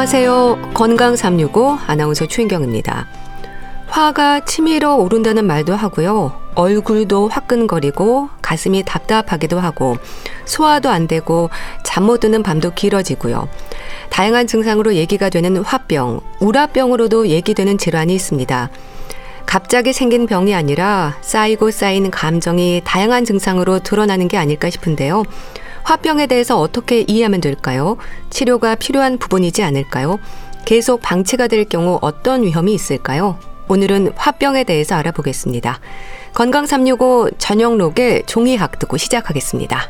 안녕하세요. 건강 365 아나운서 최인경입니다. 화가 치밀어 오른다는 말도 하고요. 얼굴도 화끈거리고 가슴이 답답하기도 하고 소화도 안 되고 잠 못 드는 밤도 길어지고요. 다양한 증상으로 얘기가 되는 화병, 우라병으로도 얘기되는 질환이 있습니다. 갑자기 생긴 병이 아니라 쌓이고 쌓인 감정이 다양한 증상으로 드러나는 게 아닐까 싶은데요. 화병에 대해서 어떻게 이해하면 될까요? 치료가 필요한 부분이지 않을까요? 계속 방치가 될 경우 어떤 위험이 있을까요? 오늘은 화병에 대해서 알아보겠습니다. 건강 365 저녁 록의 종이학 듣고 시작하겠습니다.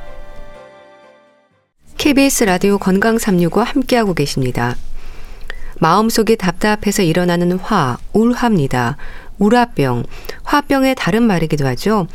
KBS 라디오 건강 365 함께하고 계십니다. 마음속이 답답해서 일어나는 화, 울화입니다. 우라병, 화병의 다른 말이기도 하죠.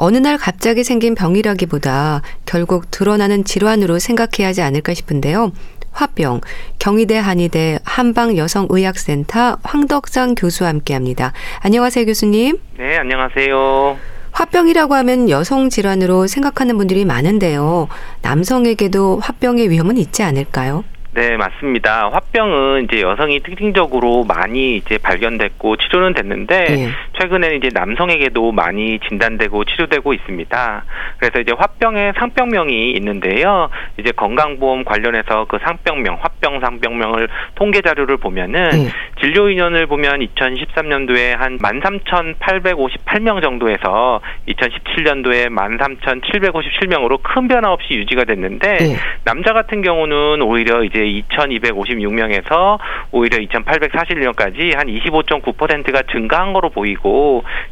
어느 날 갑자기 생긴 병이라기보다 결국 드러나는 질환으로 생각해야 하지 않을까 싶은데요. 화병, 경희대 한의대 한방여성의학센터 황덕상 교수와 함께합니다. 안녕하세요, 교수님. 네, 안녕하세요. 화병이라고 하면 여성 질환으로 생각하는 분들이 많은데요. 남성에게도 화병의 위험은 있지 않을까요? 네, 맞습니다. 화병은 이제 여성이 특징적으로 많이 이제 발견됐고 치료는 됐는데 네. 최근에는 이제 남성에게도 많이 진단되고 치료되고 있습니다. 그래서 이제 화병의 상병명이 있는데요. 이제 건강보험 관련해서 그 상병명, 화병 상병명을 통계 자료를 보면은 네. 진료 인원을 보면 2013년도에 한 13,858명 정도에서 2017년도에 13,757명으로 큰 변화 없이 유지가 됐는데 네. 남자 같은 경우는 오히려 이제 2,256명에서 오히려 2,841명까지 한 25.9%가 증가한 거로 보이고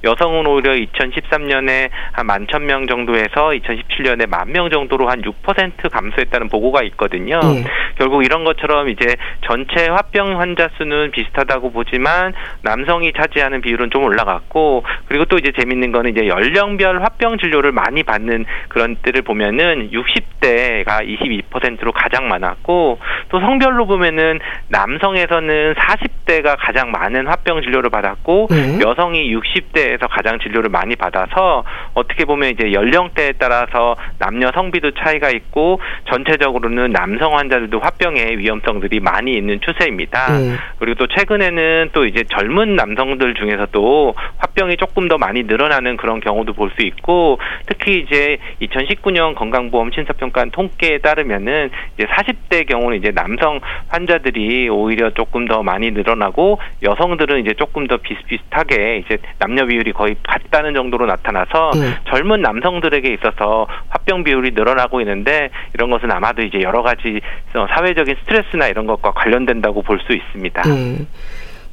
여성은 오히려 2013년에 한 11,000명 정도에서 2017년에 만명 정도로 한 6% 감소했다는 보고가 있거든요. 네. 결국 이런 것처럼 이제 전체 화병 환자 수는 비슷하다고 보지만 남성이 차지하는 비율은 좀 올라갔고 그리고 또 이제 재밌는 거는 이제 연령별 화병 진료를 많이 받는 그런 때를 보면은 60대가 22%로 가장 많았고 또 성별로 보면은 남성에서는 40대가 가장 많은 화병 진료를 받았고 네. 여성이 60대에서 가장 진료를 많이 받아서 어떻게 보면 이제 연령대에 따라서 남녀 성비도 차이가 있고 전체적으로는 남성 환자들도 화병의 위험성들이 많이 있는 추세입니다. 네. 그리고 또 최근에는 또 이제 젊은 남성들 중에서도 화병이 조금 더 많이 늘어나는 그런 경우도 볼 수 있고 특히 이제 2019년 건강보험 심사평가 통계에 따르면은 이제 40대 경우는 이제 남성 환자들이 오히려 조금 더 많이 늘어나고 여성들은 이제 조금 더 비슷비슷하게 이제 남녀 비율이 거의 같다는 정도로 나타나서 네. 젊은 남성들에게 있어서 화병 비율이 늘어나고 있는데 이런 것은 아마도 이제 여러 가지 사회적인 스트레스나 이런 것과 관련된다고 볼 수 있습니다. 네.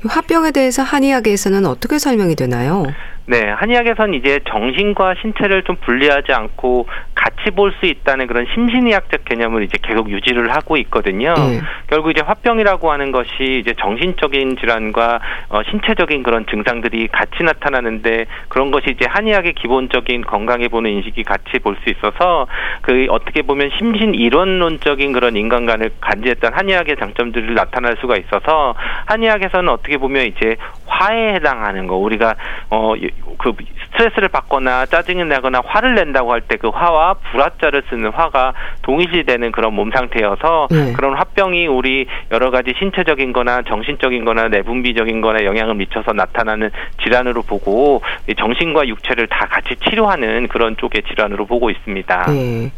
화병에 대해서 한의학에서는 어떻게 설명이 되나요? 네, 한의학에서는 이제 정신과 신체를 좀 분리하지 않고 같이 볼 수 있다는 그런 심신의학적 개념을 이제 계속 유지를 하고 있거든요. 네. 결국 이제 화병이라고 하는 것이 이제 정신적인 질환과 어, 신체적인 그런 증상들이 같이 나타나는데 그런 것이 이제 한의학의 기본적인 건강에 보는 인식이 같이 볼 수 있어서 그 어떻게 보면 심신 이론론적인 그런 인간관을 간지했던 한의학의 장점들을 나타날 수가 있어서 한의학에서는 어떻게 보면 이제 화에 해당하는 거 우리가 어그 스트레스를 받거나 짜증이 나거나 화를 낸다고 할 때 그 화와 불화자를 쓰는 화가 동일시되는 그런 몸 상태여서 네. 그런 화병이 우리 여러 가지 신체적인 거나 정신적인 거나 내분비적인 거나 영향을 미쳐서 나타나는 질환으로 보고 정신과 육체를 다 같이 치료하는 그런 쪽의 질환으로 보고 있습니다. 네.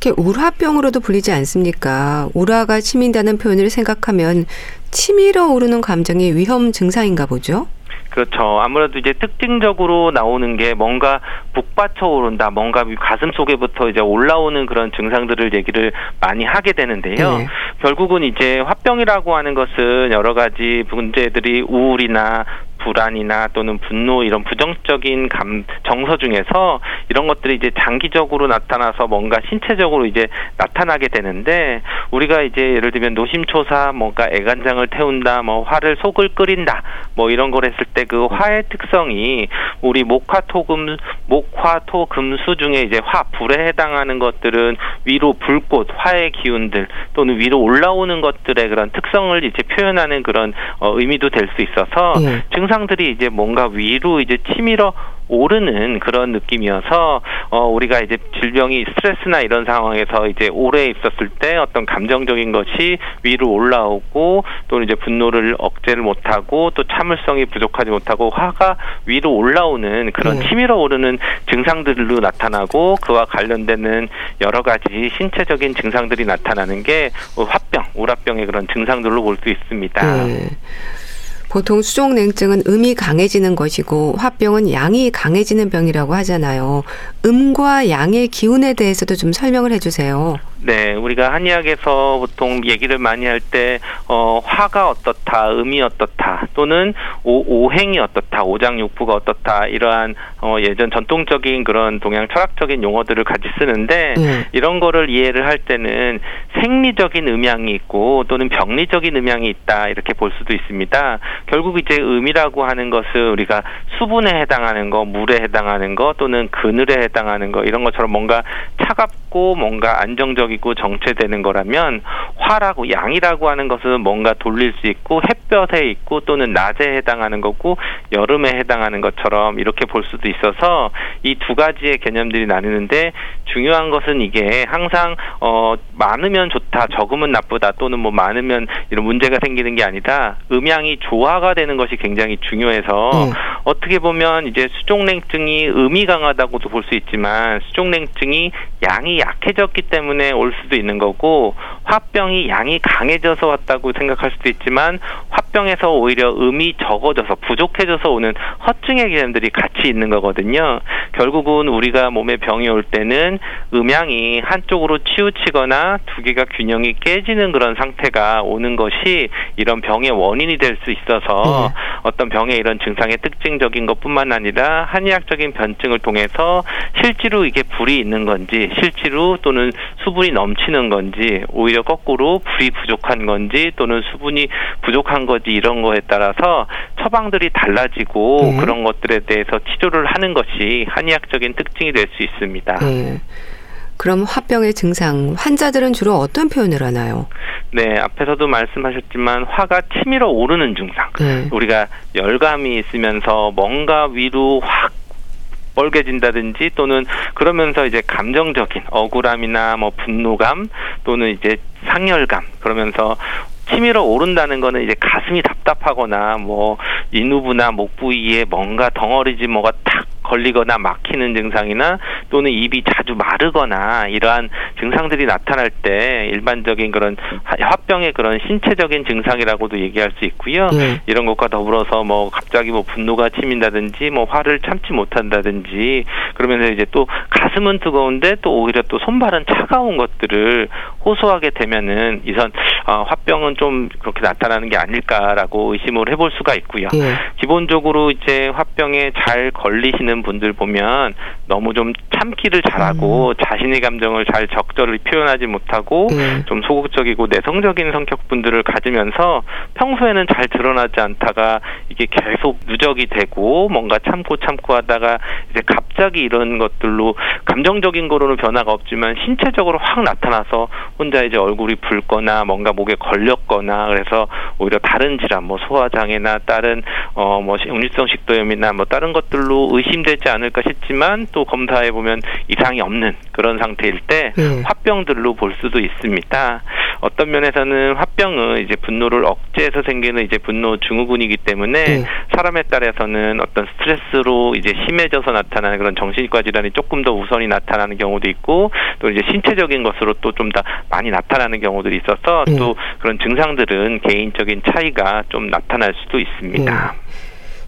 이렇게 우라병으로도 불리지 않습니까? 우라가 치민다는 표현을 생각하면 치밀어 오르는 감정이 위험 증상인가 보죠? 그렇죠. 아무래도 이제 특징적으로 나오는 게 뭔가 북받쳐 오른다, 뭔가 가슴 속에부터 이제 올라오는 그런 증상들을 얘기를 많이 하게 되는데요. 네. 결국은 이제 화병이라고 하는 것은 여러 가지 문제들이 우울이나 불안이나 또는 분노 이런 부정적인 감 정서 중에서 이런 것들이 이제 장기적으로 나타나서 뭔가 신체적으로 이제 나타나게 되는데 우리가 이제 예를 들면 노심초사 뭔가 애간장을 태운다 뭐 화를 속을 끓인다 뭐 이런 걸 했을 때 그 화의 특성이 우리 목화토금 목화토금수 중에 이제 화 불에 해당하는 것들은 위로 불꽃 화의 기운들 또는 위로 올라오는 것들의 그런 특성을 이제 표현하는 그런 어, 의미도 될 수 있어서 예. 증상 증상들이 이제 뭔가 위로 이제 치밀어 오르는 그런 느낌이어서 어 우리가 이제 질병이 스트레스나 이런 상황에서 이제 오래 있었을 때 어떤 감정적인 것이 위로 올라오고 또는 이제 분노를 억제를 못하고 또 참을성이 부족하지 못하고 화가 위로 올라오는 그런 네. 치밀어 오르는 증상들로 나타나고 그와 관련되는 여러 가지 신체적인 증상들이 나타나는 게 화병, 우라병의 그런 증상들로 볼 수 있습니다. 네. 보통 수족냉증은 음이 강해지는 것이고 화병은 양이 강해지는 병이라고 하잖아요. 음과 양의 기운에 대해서도 좀 설명을 해주세요. 네, 우리가 한의학에서 보통 얘기를 많이 할 때 어, 화가 어떻다, 음이 어떻다, 또는 오, 오행이 어떻다, 오장육부가 어떻다 이러한 어, 예전 전통적인 그런 동양 철학적인 용어들을 같이 쓰는데 네. 이런 거를 이해를 할 때는 생리적인 음양이 있고 또는 병리적인 음양이 있다 이렇게 볼 수도 있습니다. 결국 이제 음이라고 하는 것은 우리가 수분에 해당하는 거, 물에 해당하는 거 또는 그늘에 해당하는 거 이런 것처럼 뭔가 차갑고 뭔가 안정적 이고 정체되는 거라면 화라고 양이라고 하는 것은 뭔가 돌릴 수 있고 햇볕에 있고 또는 낮에 해당하는 거고 여름에 해당하는 것처럼 이렇게 볼 수도 있어서 이 두 가지의 개념들이 나뉘는데 중요한 것은 이게 항상 어 많으면 좋다, 적으면 나쁘다 또는 뭐 많으면 이런 문제가 생기는 게 아니라 음양이 조화가 되는 것이 굉장히 중요해서 음. 어떻게 보면 이제 수족냉증이 음이 강하다고도 볼 수 있지만 수족냉증이 양이 약해졌기 때문에 올 수도 있는 거고 화병이 양이 강해져서 왔다고 생각할 수도 있지만 화병에서 오히려 음이 적어져서 부족해져서 오는 허증의 개념들이 같이 있는 거거든요. 결국은 우리가 몸에 병이 올 때는 음양이 한쪽으로 치우치거나 두 개가 균형이 깨지는 그런 상태가 오는 것이 이런 병의 원인이 될 수 있어서 네. 어떤 병의 이런 증상의 특징적인 것뿐만 아니라 한의학적인 변증을 통해서 실제로 이게 불이 있는 건지 실제로 또는 수분이 넘치는 건지 오히려 거꾸로 불이 부족한 건지 또는 수분이 부족한 건지 이런 거에 따라서 처방들이 달라지고 네. 그런 것들에 대해서 치료를 하는 것이 한의학적인 특징이 될 수 있습니다. 네. 그럼 화병의 증상 환자들은 주로 어떤 표현을 하나요? 네, 앞에서도 말씀하셨지만 화가 치밀어 오르는 증상. 네. 우리가 열감이 있으면서 뭔가 위로 확 뻘개진다든지 또는 그러면서 이제 감정적인 억울함이나 뭐 분노감 또는 이제 상열감 그러면서 치밀어 오른다는 거는 이제 가슴이 답답하거나 뭐 인후부나 목 부위에 뭔가 덩어리지 뭐가 탁 걸리거나 막히는 증상이나 또는 입이 자주 마르거나 이러한 증상들이 나타날 때 일반적인 그런 화병의 그런 신체적인 증상이라고도 얘기할 수 있고요. 네. 이런 것과 더불어서 뭐 갑자기 뭐 분노가 치민다든지 뭐 화를 참지 못한다든지 그러면서 이제 또 가슴은 뜨거운데 또 오히려 또 손발은 차가운 것들을 호소하게 되면은 이선 어, 화병은 좀 그렇게 나타나는 게 아닐까라고 의심을 해볼 수가 있고요. 네. 기본적으로 이제 화병에 잘 걸리시는 있는 분들 보면 너무 좀 참기를 잘하고 음. 자신의 감정을 잘 적절히 표현하지 못하고 네. 좀 소극적이고 내성적인 성격 분들을 가지면서 평소에는 잘 드러나지 않다가 이게 계속 누적이 되고 뭔가 참고 참고 하다가 이제 갑자기 이런 것들로 감정적인 거로는 변화가 없지만 신체적으로 확 나타나서 혼자 이제 얼굴이 붉거나 뭔가 목에 걸렸거나 그래서 오히려 다른 질환 뭐 소화장애나 다른 어뭐 음립성 식도염이나 뭐 다른 것들로 의심 되지 않을까 싶지만 또 검사해 보면 이상이 없는 그런 상태일 때 네. 화병들로 볼 수도 있습니다. 어떤 면에서는 화병은 이제 분노를 억제해서 생기는 이제 분노 증후군이기 때문에 네. 사람에 따라서는 어떤 스트레스로 이제 심해져서 나타나는 그런 정신과 질환이 조금 더 우선이 나타나는 경우도 있고 또 이제 신체적인 것으로 또 좀 더 많이 나타나는 경우들이 있어서 네. 또 그런 증상들은 개인적인 차이가 좀 나타날 수도 있습니다.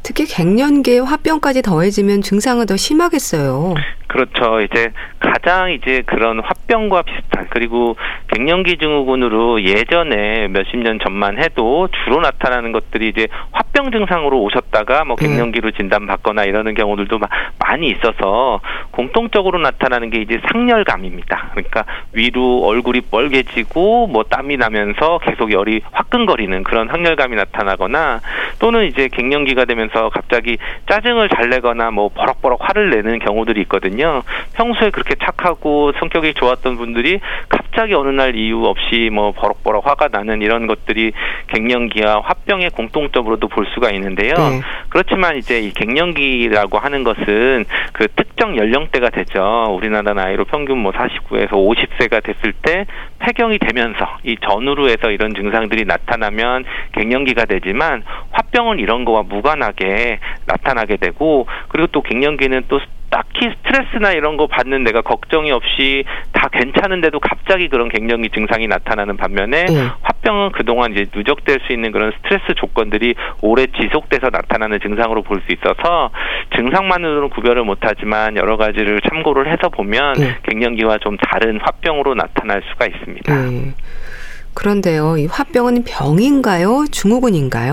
네. 특히 갱년기에 화병까지 더해지면 증상은 더 심하겠어요. 그렇죠. 이제 가장 이제 그런 화병과 비슷한 그리고 갱년기 증후군으로 예전에 몇십 년 전만 해도 주로 나타나는 것들이 이제 화병 증상으로 오셨다가 뭐 네. 갱년기로 진단받거나 이러는 경우들도 많이 있어서 공통적으로 나타나는 게 이제 상열감입니다. 그러니까 위로 얼굴이 뻘개지고 뭐 땀이 나면서 계속 열이 화끈거리는 그런 상열감이 나타나거나 또는 이제 갱년기가 되면서 갑자기 짜증을 잘 내거나 뭐 버럭버럭 화를 내는 경우들이 있거든요. 평소에 그렇게 착하고 성격이 좋았던 분들이 갑자기 갑자기 어느 날 이유 없이 뭐 버럭버럭 화가 나는 이런 것들이 갱년기와 화병의 공통점으로도 볼 수가 있는데요. 네. 그렇지만 이제 이 갱년기라고 하는 것은 그 특정 연령대가 되죠. 우리나라 나이로 평균 뭐 49에서 50세가 됐을 때 폐경이 되면서 이 전후로 해서 이런 증상들이 나타나면 갱년기가 되지만 화병은 이런 거와 무관하게 나타나게 되고 그리고 또 갱년기는 또 딱히 스트레스나 이런 거 받는 데가 걱정이 없이 다 괜찮은데도 갑자기 그런 갱년기 증상이 나타나는 반면에 네. 화병은 그동안 이제 누적될 수 있는 그런 스트레스 조건들이 오래 지속돼서 나타나는 증상으로 볼 수 있어서 증상만으로는 구별을 못하지만 여러 가지를 참고를 해서 보면 네. 갱년기와 좀 다른 화병으로 나타날 수가 있습니다. 네. 그런데요, 이 화병은 병인가요? 증후군인가요?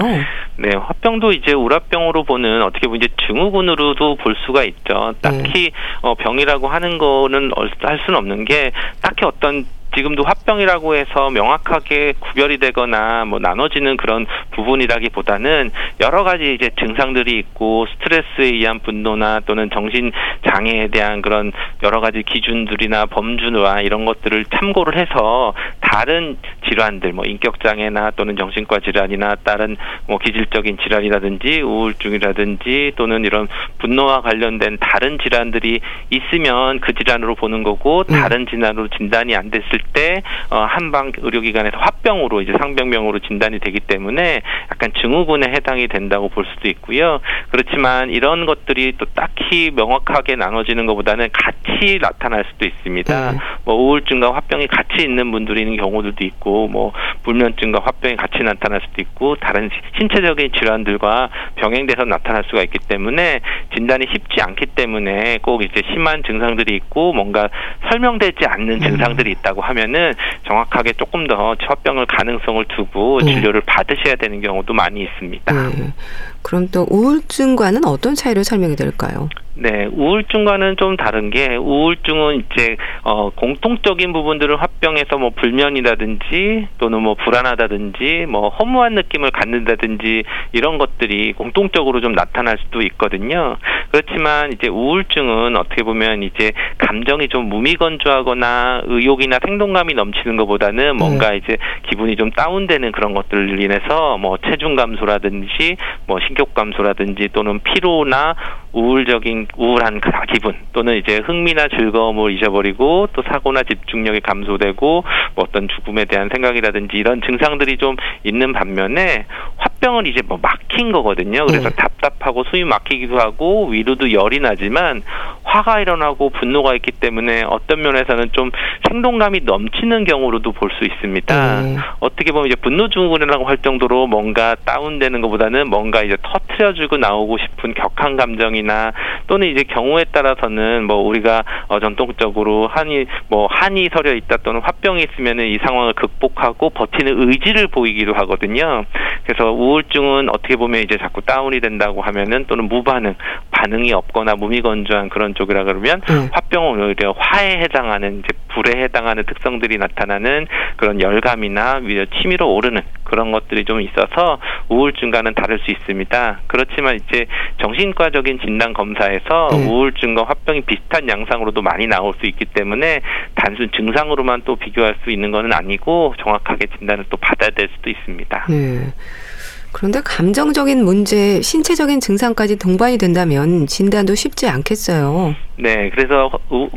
네, 화병도 이제 우라병으로 보는 어떻게 보면 이제 증후군으로도 볼 수가 있죠. 딱히 네. 어, 병이라고 하는 거는 할 수는 없는 게 딱히 어떤 지금도 화병이라고 해서 명확하게 구별이 되거나 뭐 나눠지는 그런 부분이라기보다는 여러 가지 이제 증상들이 있고 스트레스에 의한 분노나 또는 정신 장애에 대한 그런 여러 가지 기준들이나 범주나 이런 것들을 참고를 해서 다른 질환들 뭐 인격 장애나 또는 정신과 질환이나 다른 뭐 기질적인 질환이라든지 우울증이라든지 또는 이런 분노와 관련된 다른 질환들이 있으면 그 질환으로 보는 거고 음. 다른 질환으로 진단이 안 됐을 때 어, 한방 의료기관에서 화병으로 이제 상병병으로 진단이 되기 때문에 약간 증후군에 해당이 된다고 볼 수도 있고요. 그렇지만 이런 것들이 또 딱히 명확하게 나눠지는 것보다는 같이 나타날 수도 있습니다. 네. 뭐 우울증과 화병이 같이 있는 분들이 있는 경우들도 있고 뭐 불면증과 화병이 같이 나타날 수도 있고 다른 신체적인 질환들과 병행돼서 나타날 수가 있기 때문에 진단이 쉽지 않기 때문에 꼭 이제 심한 증상들이 있고 뭔가 설명되지 않는 음. 증상들이 있다고 하면 은 정확하게 조금 더 화병을 가능성을 두고 네. 진료를 받으셔야 되는 경우도 많이 있습니다. 네. 그럼 또 우울증과는 어떤 차이를 설명이 될까요? 네, 우울증과는 좀 다른 게 우울증은 이제 어 공통적인 부분들을 화병해서 뭐 불면이라든지 또는 뭐 불안하다든지 뭐 허무한 느낌을 갖는다든지 이런 것들이 공통적으로 좀 나타날 수도 있거든요. 그렇지만 이제 우울증은 어떻게 보면 이제 감정이 좀 무미건조하거나 의욕이나 생동감이 넘치는 것보다는 뭔가 네. 이제 기분이 좀 다운되는 그런 것들을 인해서 뭐 체중 감소라든지 뭐 식욕 감소라든지 또는 피로나 우울적인 우울한 기분 또는 이제 흥미나 즐거움을 잊어버리고 또 사고나 집중력이 감소되고 뭐 어떤 죽음에 대한 생각이라든지 이런 증상들이 좀 있는 반면에 화병은 이제 뭐 막힌 거거든요. 그래서 네. 답답하고 숨이 막히기도 하고 위로도 열이 나지만 화가 일어나고 분노가 있기 때문에 어떤 면에서는 좀 생동감이 넘치는 경우로도 볼 수 있습니다. 네. 어떻게 보면 이제 분노 증후군이라고 할 정도로 뭔가 다운되는 것보다는 뭔가 이제 터트려주고 나오고 싶은 격한 감정이나 또는 이제 경우에 따라서는 뭐 우리가 어 전통적으로 한이 뭐 한이 서려 있다 또는 화병이 있으면은 이 상황을 극복하고 버티는 의지를 보이기도 하거든요. 그래서 우울증은 어떻게 보면 이제 자꾸 다운이 된다고 하면은 또는 무반응, 반응이 없거나 무미건조한 그런 쪽이라 그러면 음. 화병은 오히려 화에 해당하는 이제 불에 해당하는 특성들이 나타나는 그런 열감이나 치밀어 오르는 그런 것들이 좀 있어서 우울증과는 다를 수 있습니다. 그렇지만 이제 정신과적인 진단 검사에서 네. 우울증과 화병이 비슷한 양상으로도 많이 나올 수 있기 때문에 단순 증상으로만 또 비교할 수 있는 것은 아니고 정확하게 진단을 또 받아야 될 수도 있습니다. 네. 그런데 감정적인 문제, 신체적인 증상까지 동반이 된다면 진단도 쉽지 않겠어요. 네, 그래서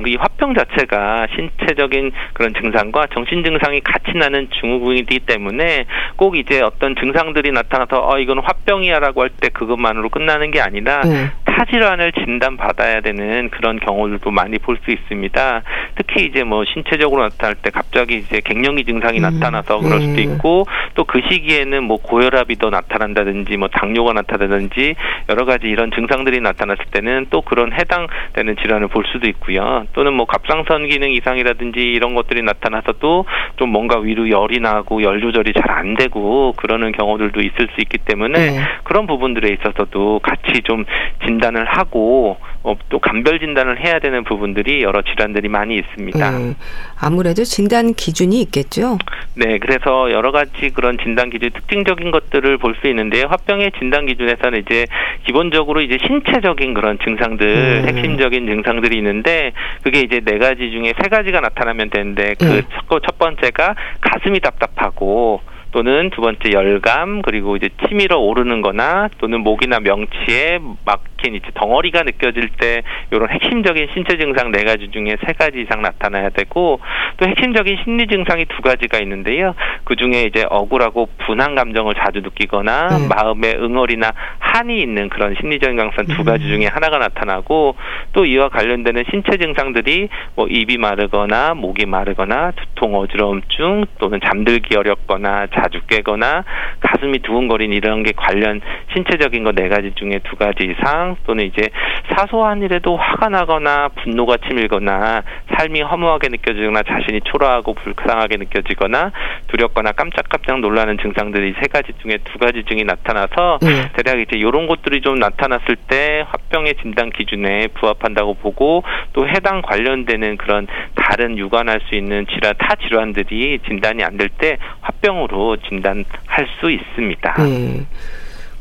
이 화병 자체가 신체적인 그런 증상과 정신 증상이 같이 나는 증후군이기 때문에 꼭 이제 어떤 증상들이 나타나서 어 이건 화병이야라고 할 때 그것만으로 끝나는 게 아니라 네. 타질환을 진단받아야 되는 그런 경우들도 많이 볼 수 있습니다. 특히 이제 뭐 신체적으로 나타날 때 갑자기 이제 갱년기 증상이 음. 나타나서 그럴 수도 네. 있고 또 그 시기에는 뭐 고혈압이 더 나타난다든지 뭐 당뇨가 나타나든지 여러 가지 이런 증상들이 나타났을 때는 또 그런 해당되는 질환을 볼 수도 있고요. 또는 뭐 갑상선 기능 이상이라든지 이런 것들이 나타나서도 좀 뭔가 위로 열이 나고 열 조절이 잘 안 되고 그러는 경우들도 있을 수 있기 때문에 네. 그런 부분들에 있어서도 같이 좀 진단 진단을 하고 어, 또 감별 진단을 해야 되는 부분들이 여러 질환들이 많이 있습니다. 네. 아무래도 진단 기준이 있겠죠. 네, 그래서 여러 가지 그런 진단 기준 특징적인 것들을 볼 수 있는데 화병의 진단 기준에서는 이제 기본적으로 이제 신체적인 그런 증상들, 음. 핵심적인 증상들이 있는데 그게 이제 네 가지 중에 세 가지가 나타나면 되는데 그첫 네. 번째가 가슴이 답답하고 또는 두 번째 열감 그리고 이제 치밀어 오르는 거나 또는 목이나 명치에 막힌 이제 덩어리가 느껴질 때 이런 핵심적인 신체 증상 네 가지 중에 세 가지 이상 나타나야 되고 또 핵심적인 심리 증상이 두 가지가 있는데요. 그 중에 이제 억울하고 분한 감정을 자주 느끼거나 음. 마음에 응어리나 한이 있는 그런 심리적인 강산 두 가지 음. 중에 하나가 나타나고 또 이와 관련되는 신체 증상들이 뭐 입이 마르거나 목이 마르거나 두통 어지러움증 또는 잠들기 어렵거나 자주 깨거나 가슴이 두근거리는 이런 게 관련 신체적인 거 네 가지 중에 두 가지 이상 또는 이제 사소한 일에도 화가 나거나 분노가 치밀거나 삶이 허무하게 느껴지거나 자신이 초라하고 불쌍하게 느껴지거나 두렵거나 깜짝깜짝 놀라는 증상들이 세 가지 중에 두 가지 중에 나타나서 네. 대략 이제 이런 것들이 좀 나타났을 때 화병의 진단 기준에 부합한다고 보고 또 해당 관련되는 그런 다른 유관할 수 있는 질환 타 질환들이 진단이 안 될때 화병으로 진단할 수 있습니다. 네.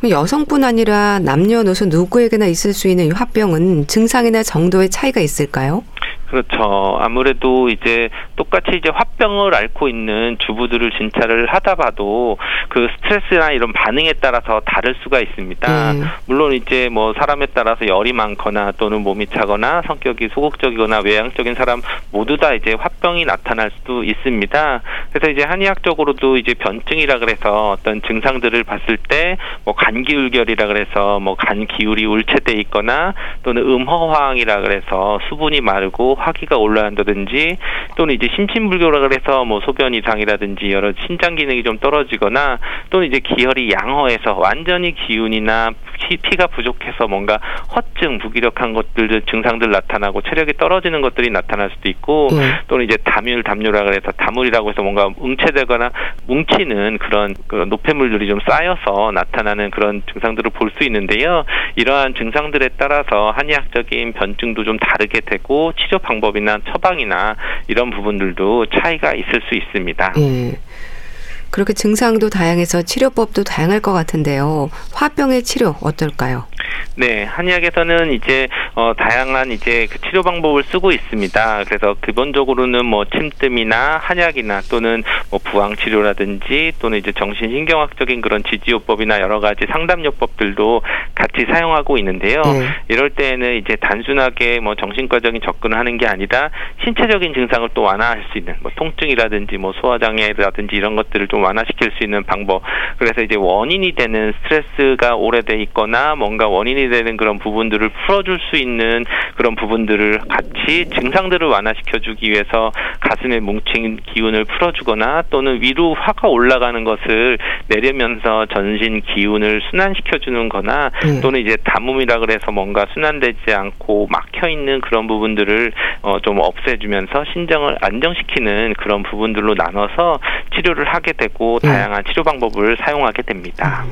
여성뿐 아니라 남녀노소 누구에게나 있을 수 있는 이 화병은 증상이나 정도의 차이가 있을까요? 그렇죠. 아무래도 이제 똑같이 이제 화병을 앓고 있는 주부들을 진찰을 하다 봐도 그 스트레스나 이런 반응에 따라서 다를 수가 있습니다. 음. 물론 이제 뭐 사람에 따라서 열이 많거나 또는 몸이 차거나 성격이 소극적이거나 외향적인 사람 모두 다 이제 화병이 나타날 수도 있습니다. 그래서 이제 한의학적으로도 이제 변증이라 그래서 어떤 증상들을 봤을 때 뭐 간기울결이라 그래서 뭐 간 기울이 울체돼 있거나 또는 음허황이라 그래서 수분이 마르고 화기가 올라간다든지 또는 이제 심신불교라 그래서 뭐 소변 이상이라든지 여러 신장 기능이 좀 떨어지거나 또는 이제 기혈이 양허해서 완전히 기운이나 피, 가 부족해서 뭔가 허증, 무기력한 것들 증상들 나타나고 체력이 떨어지는 것들이 나타날 수도 있고 네. 또는 이제 담율, 담류라 그래서 담물이라고 해서 뭔가 응체되거나 뭉치는 그런 그 노폐물들이 좀 쌓여서 나타나는 그런 증상들을 볼 수 있는데요. 이러한 증상들에 따라서 한의학적인 변증도 좀 다르게 되고 치료 방법이나 처방이나 이런 부분들도 차이가 있을 수 있습니다. 네. 그렇게 증상도 다양해서 치료법도 다양할 것 같은데요. 화병의 치료 어떨까요? 네, 한의학에서는 이제 어, 다양한 이제 그 치료 방법을 쓰고 있습니다. 그래서 기본적으로는 뭐 침뜸이나 한약이나 또는 뭐 부항 치료라든지 또는 이제 정신신경학적인 그런 지지요법이나 여러 가지 상담요법들도 같이 사용하고 있는데요. 네. 이럴 때에는 이제 단순하게 뭐 정신과적인 접근을 하는 게 아니라 신체적인 증상을 또 완화할 수 있는 뭐 통증이라든지 뭐 소화장애라든지 이런 것들을 좀 완화시킬 수 있는 방법. 그래서 이제 원인이 되는 스트레스가 오래돼 있거나 뭔가 원인이 되는 그런 부분들을 풀어줄 수 있는 그런 부분들을 같이 증상들을 완화시켜주기 위해서 가슴에 뭉친 기운을 풀어주거나 또는 위로 화가 올라가는 것을 내려면서 전신 기운을 순환시켜주는 거나 음. 또는 이제 담음이라 그래서 뭔가 순환되지 않고 막혀 있는 그런 부분들을 어, 좀 없애주면서 신정을 안정시키는 그런 부분들로 나눠서 치료를 하게 되고 음. 다양한 치료 방법을 사용하게 됩니다.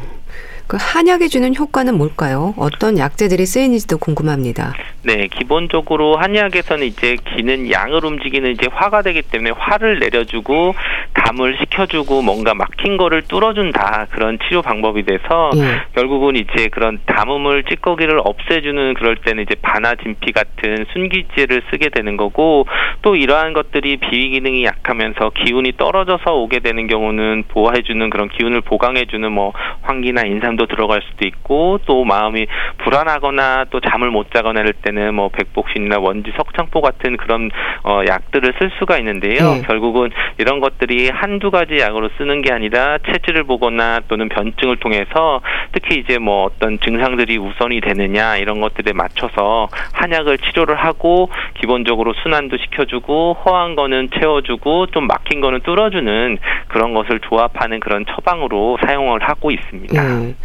음. 그 한약이 주는 효과는 뭘까요? 어떤 약재들이 쓰이는지도 궁금합니다. 네, 기본적으로 한약에서는 이제 기는 양을 움직이는 이제 화가 되기 때문에 화를 내려주고 담을 시켜주고 뭔가 막힌 거를 뚫어준다 그런 치료 방법이 돼서 예. 결국은 이제 그런 담음을 찌꺼기를 없애주는 그럴 때는 이제 바나 진피 같은 순기제를 쓰게 되는 거고 또 이러한 것들이 비위 기능이 약하면서 기운이 떨어져서 오게 되는 경우는 보호해주는 그런 기운을 보강해주는 뭐 환기나 인상 잠도 들어갈 수도 있고 또 마음이 불안하거나 또 잠을 못 자거나 할 때는 뭐 백복신이나 원지 석창포 같은 그런 어 약들을 쓸 수가 있는데요. 네. 결국은 이런 것들이 한두 가지 약으로 쓰는 게 아니라 체질을 보거나 또는 변증을 통해서 특히 이제 뭐 어떤 증상들이 우선이 되느냐 이런 것들에 맞춰서 한약을 치료를 하고 기본적으로 순환도 시켜주고 허한 거는 채워주고 좀 막힌 거는 뚫어주는 그런 것을 조합하는 그런 처방으로 사용을 하고 있습니다. 네.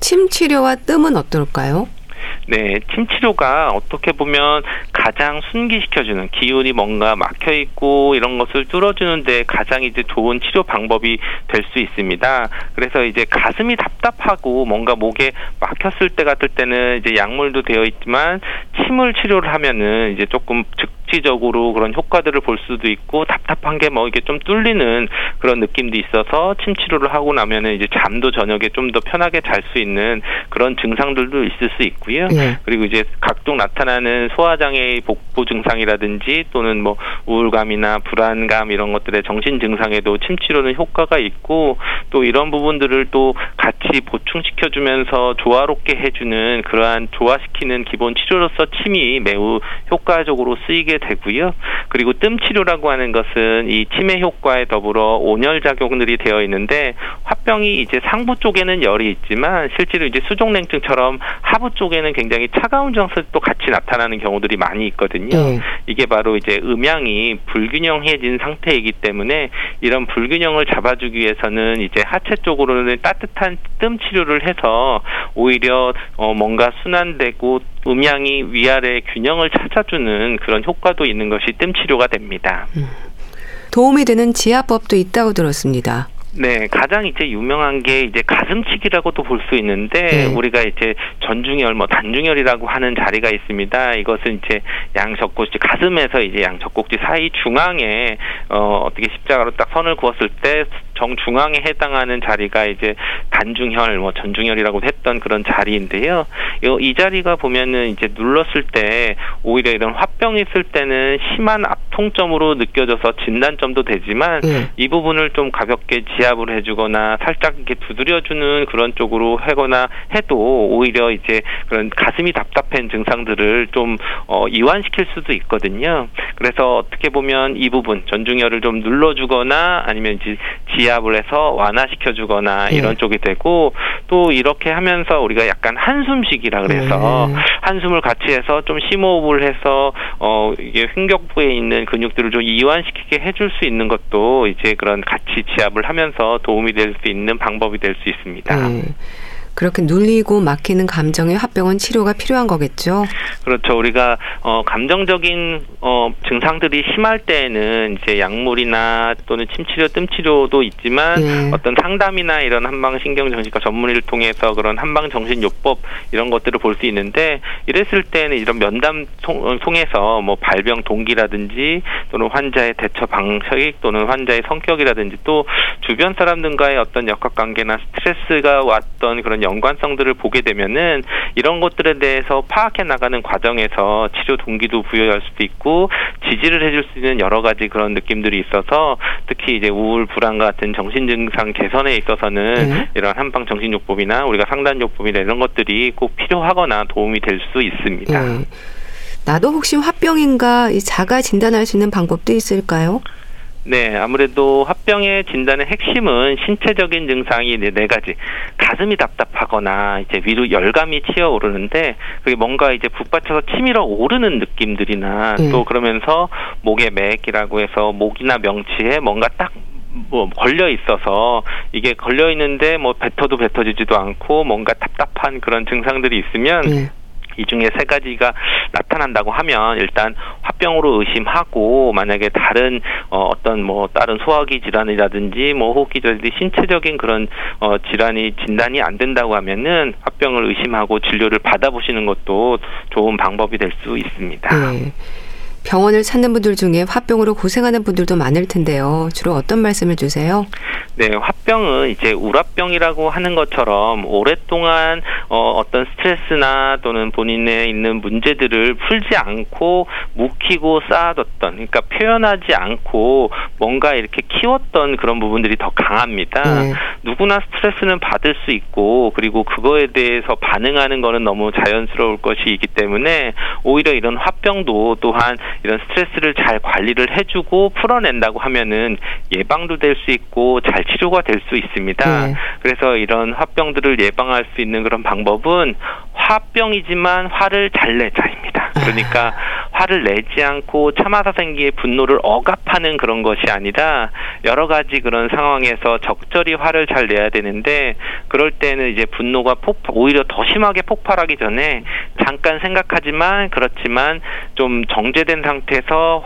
침 치료와 뜸은 어떨까요? 네, 침 치료가 어떻게 보면 가장 순기시켜주는 기운이 뭔가 막혀 있고 이런 것을 뚫어주는데 가장 이제 좋은 치료 방법이 될 수 있습니다. 그래서 이제 가슴이 답답하고 뭔가 목에 막혔을 때 같을 때는 이제 약물도 되어 있지만 침을 치료를 하면은 이제 조금 즉 억지적으로 그런 효과들을 볼 수도 있고 답답한 게 뭐 이게 좀 뚫리는 그런 느낌도 있어서 침 치료를 하고 나면은 이제 잠도 저녁에 좀 더 편하게 잘 수 있는 그런 증상들도 있을 수 있고요. 네. 그리고 이제 각종 나타나는 소화장애 복부 증상이라든지 또는 뭐 우울감이나 불안감 이런 것들의 정신 증상에도 침 치료는 효과가 있고 또 이런 부분들을 또 같이 보충시켜 주면서 조화롭게 해주는 그러한 조화시키는 기본 치료로서 침이 매우 효과적으로 쓰이게 되고요. 그리고 뜸 치료라고 하는 것은 이 침의 효과에 더불어 온열 작용들이 되어 있는데 화병이 이제 상부 쪽에는 열이 있지만 실제로 이제 수족냉증처럼 하부 쪽에는 굉장히 차가운 증상도 같이 나타나는 경우들이 많이 있거든요. 네. 이게 바로 이제 음양이 불균형해진 상태이기 때문에 이런 불균형을 잡아주기 위해서는 이제 하체 쪽으로는 따뜻한 뜸 치료를 해서 오히려 어 뭔가 순환되고 음양이 위아래 균형을 찾아주는 그런 효과도 있는 것이 뜸 치료가 됩니다. 음. 도움이 되는 지압법도 있다고 들었습니다. 네, 가장 이제 유명한 게 이제 가슴치기라고도 볼 수 있는데 네. 우리가 이제 전중열, 뭐 단중열이라고 하는 자리가 있습니다. 이것은 이제 양젖꼭지 가슴에서 이제 양젖꼭지 사이 중앙에 어 어떻게 십자가로 딱 선을 그었을 때 정중앙에 해당하는 자리가 이제 단중혈, 뭐 전중혈이라고 했던 그런 자리인데요. 이 자리가 보면은 이제 눌렀을 때 오히려 이런 화병이 있을 때는 심한 압통점으로 느껴져서 진단점도 되지만 네. 이 부분을 좀 가볍게 지압을 해주거나 살짝 이렇게 두드려주는 그런 쪽으로 하거나 해도 오히려 이제 그런 가슴이 답답한 증상들을 좀 어, 이완시킬 수도 있거든요. 그래서 어떻게 보면 이 부분 전중혈을 좀 눌러주거나 아니면 이제 지 기압을 해서 완화시켜 주거나 네. 이런 쪽이 되고 또 이렇게 하면서 우리가 약간 한숨쉬기라 그래서 네. 한숨을 같이 해서 좀 심호흡을 해서 어 이게 횡격부에 있는 근육들을 좀 이완시키게 해줄 수 있는 것도 이제 그런 같이 지압을 하면서 도움이 될 수 있는 방법이 될 수 있습니다. 네. 그렇게 눌리고 막히는 감정의 화병은 치료가 필요한 거겠죠. 그렇죠. 우리가 어 감정적인 어 증상들이 심할 때에는 이제 약물이나 또는 침치료, 뜸치료도 있지만 예. 어떤 상담이나 이런 한방 신경정신과 전문의를 통해서 그런 한방 정신 요법 이런 것들을 볼 수 있는데 이랬을 때는 이런 면담 통해서 뭐 발병 동기라든지 또는 환자의 대처 방식 또는 환자의 성격이라든지 또 주변 사람들과의 어떤 역학 관계나 스트레스가 왔던 그런 연관성들을 보게 되면은 이런 것들에 대해서 파악해 나가는 과정에서 치료 동기도 부여할 수도 있고 지지를 해줄 수 있는 여러 가지 그런 느낌들이 있어서 특히 이제 우울 불안 같은 정신 증상 개선에 있어서는 네. 이런 한방 정신요법이나 우리가 상단요법이나 이런 것들이 꼭 필요하거나 도움이 될 수 있습니다. 네. 나도 혹시 화병인가 자가 진단할 수 있는 방법도 있을까요? 네, 아무래도 화병의 진단의 핵심은 신체적인 증상이 네, 네 가지. 가슴이 답답하거나 이제 위로 열감이 치어 오르는데 그게 뭔가 이제 북받쳐서 치밀어 오르는 느낌들이나 음. 또 그러면서 목에 맥이라고 해서 목이나 명치에 뭔가 딱뭐 걸려 있어서 이게 걸려 있는데 뭐 뱉어도 뱉어지지도 않고 뭔가 답답한 그런 증상들이 있으면 네. 이 중에 세 가지가 나타난다고 하면 일단 화병으로 의심하고 만약에 다른 어, 어떤 뭐 다른 소화기 질환이라든지 뭐 호흡기 질환이 신체적인 그런 어, 질환이 진단이 안 된다고 하면은 화병을 의심하고 진료를 받아보시는 것도 좋은 방법이 될 수 있습니다. 네. 병원을 찾는 분들 중에 화병으로 고생하는 분들도 많을 텐데요. 주로 어떤 말씀을 주세요? 네, 화병은 이제 울화병이라고 하는 것처럼 오랫동안 어, 어떤 스트레스나 또는 본인의 있는 문제들을 풀지 않고 묵히고 쌓아뒀던, 그러니까 표현하지 않고 뭔가 이렇게 키웠던 그런 부분들이 더 강합니다. 네. 누구나 스트레스는 받을 수 있고 그리고 그거에 대해서 반응하는 거는 너무 자연스러울 것이기 때문에 오히려 이런 화병도 또한 이런 스트레스를 잘 관리를 해주고 풀어낸다고 하면은 예방도 될 수 있고 잘 치료가 될 수 있습니다. 네. 그래서 이런 화병들을 예방할 수 있는 그런 방법은 화병이지만 화를 잘 내자입니다. 그러니까 화를 내지 않고 참아서 생기의 분노를 억압하는 그런 것이 아니라 여러 가지 그런 상황에서 적절히 화를 잘 내야 되는데 그럴 때는 이제 분노가 폭 오히려 더 심하게 폭발하기 전에 잠깐 생각하지만 그렇지만 좀 정제된 상태에서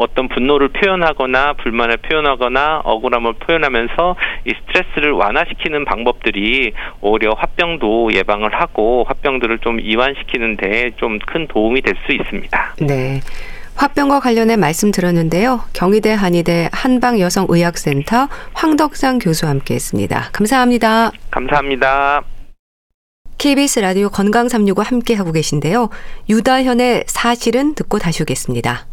어떤 분노를 표현하거나 불만을 표현하거나 억울함을 표현하면서 이 스트레스를 완화시키는 방법들이 오히려 화병도 예방을 하고 화병들을 좀 이완시키는데 좀 큰 도움이 될 수 있습니다. 네. 화병과 관련해 말씀 들었는데요. 경희대 한의대 한방여성의학센터 황덕상 교수와 함께했습니다. 감사합니다. 감사합니다. KBS 라디오 건강 365 함께 하고 계신데요. 유다현의 사실은 듣고 다시 오겠습니다.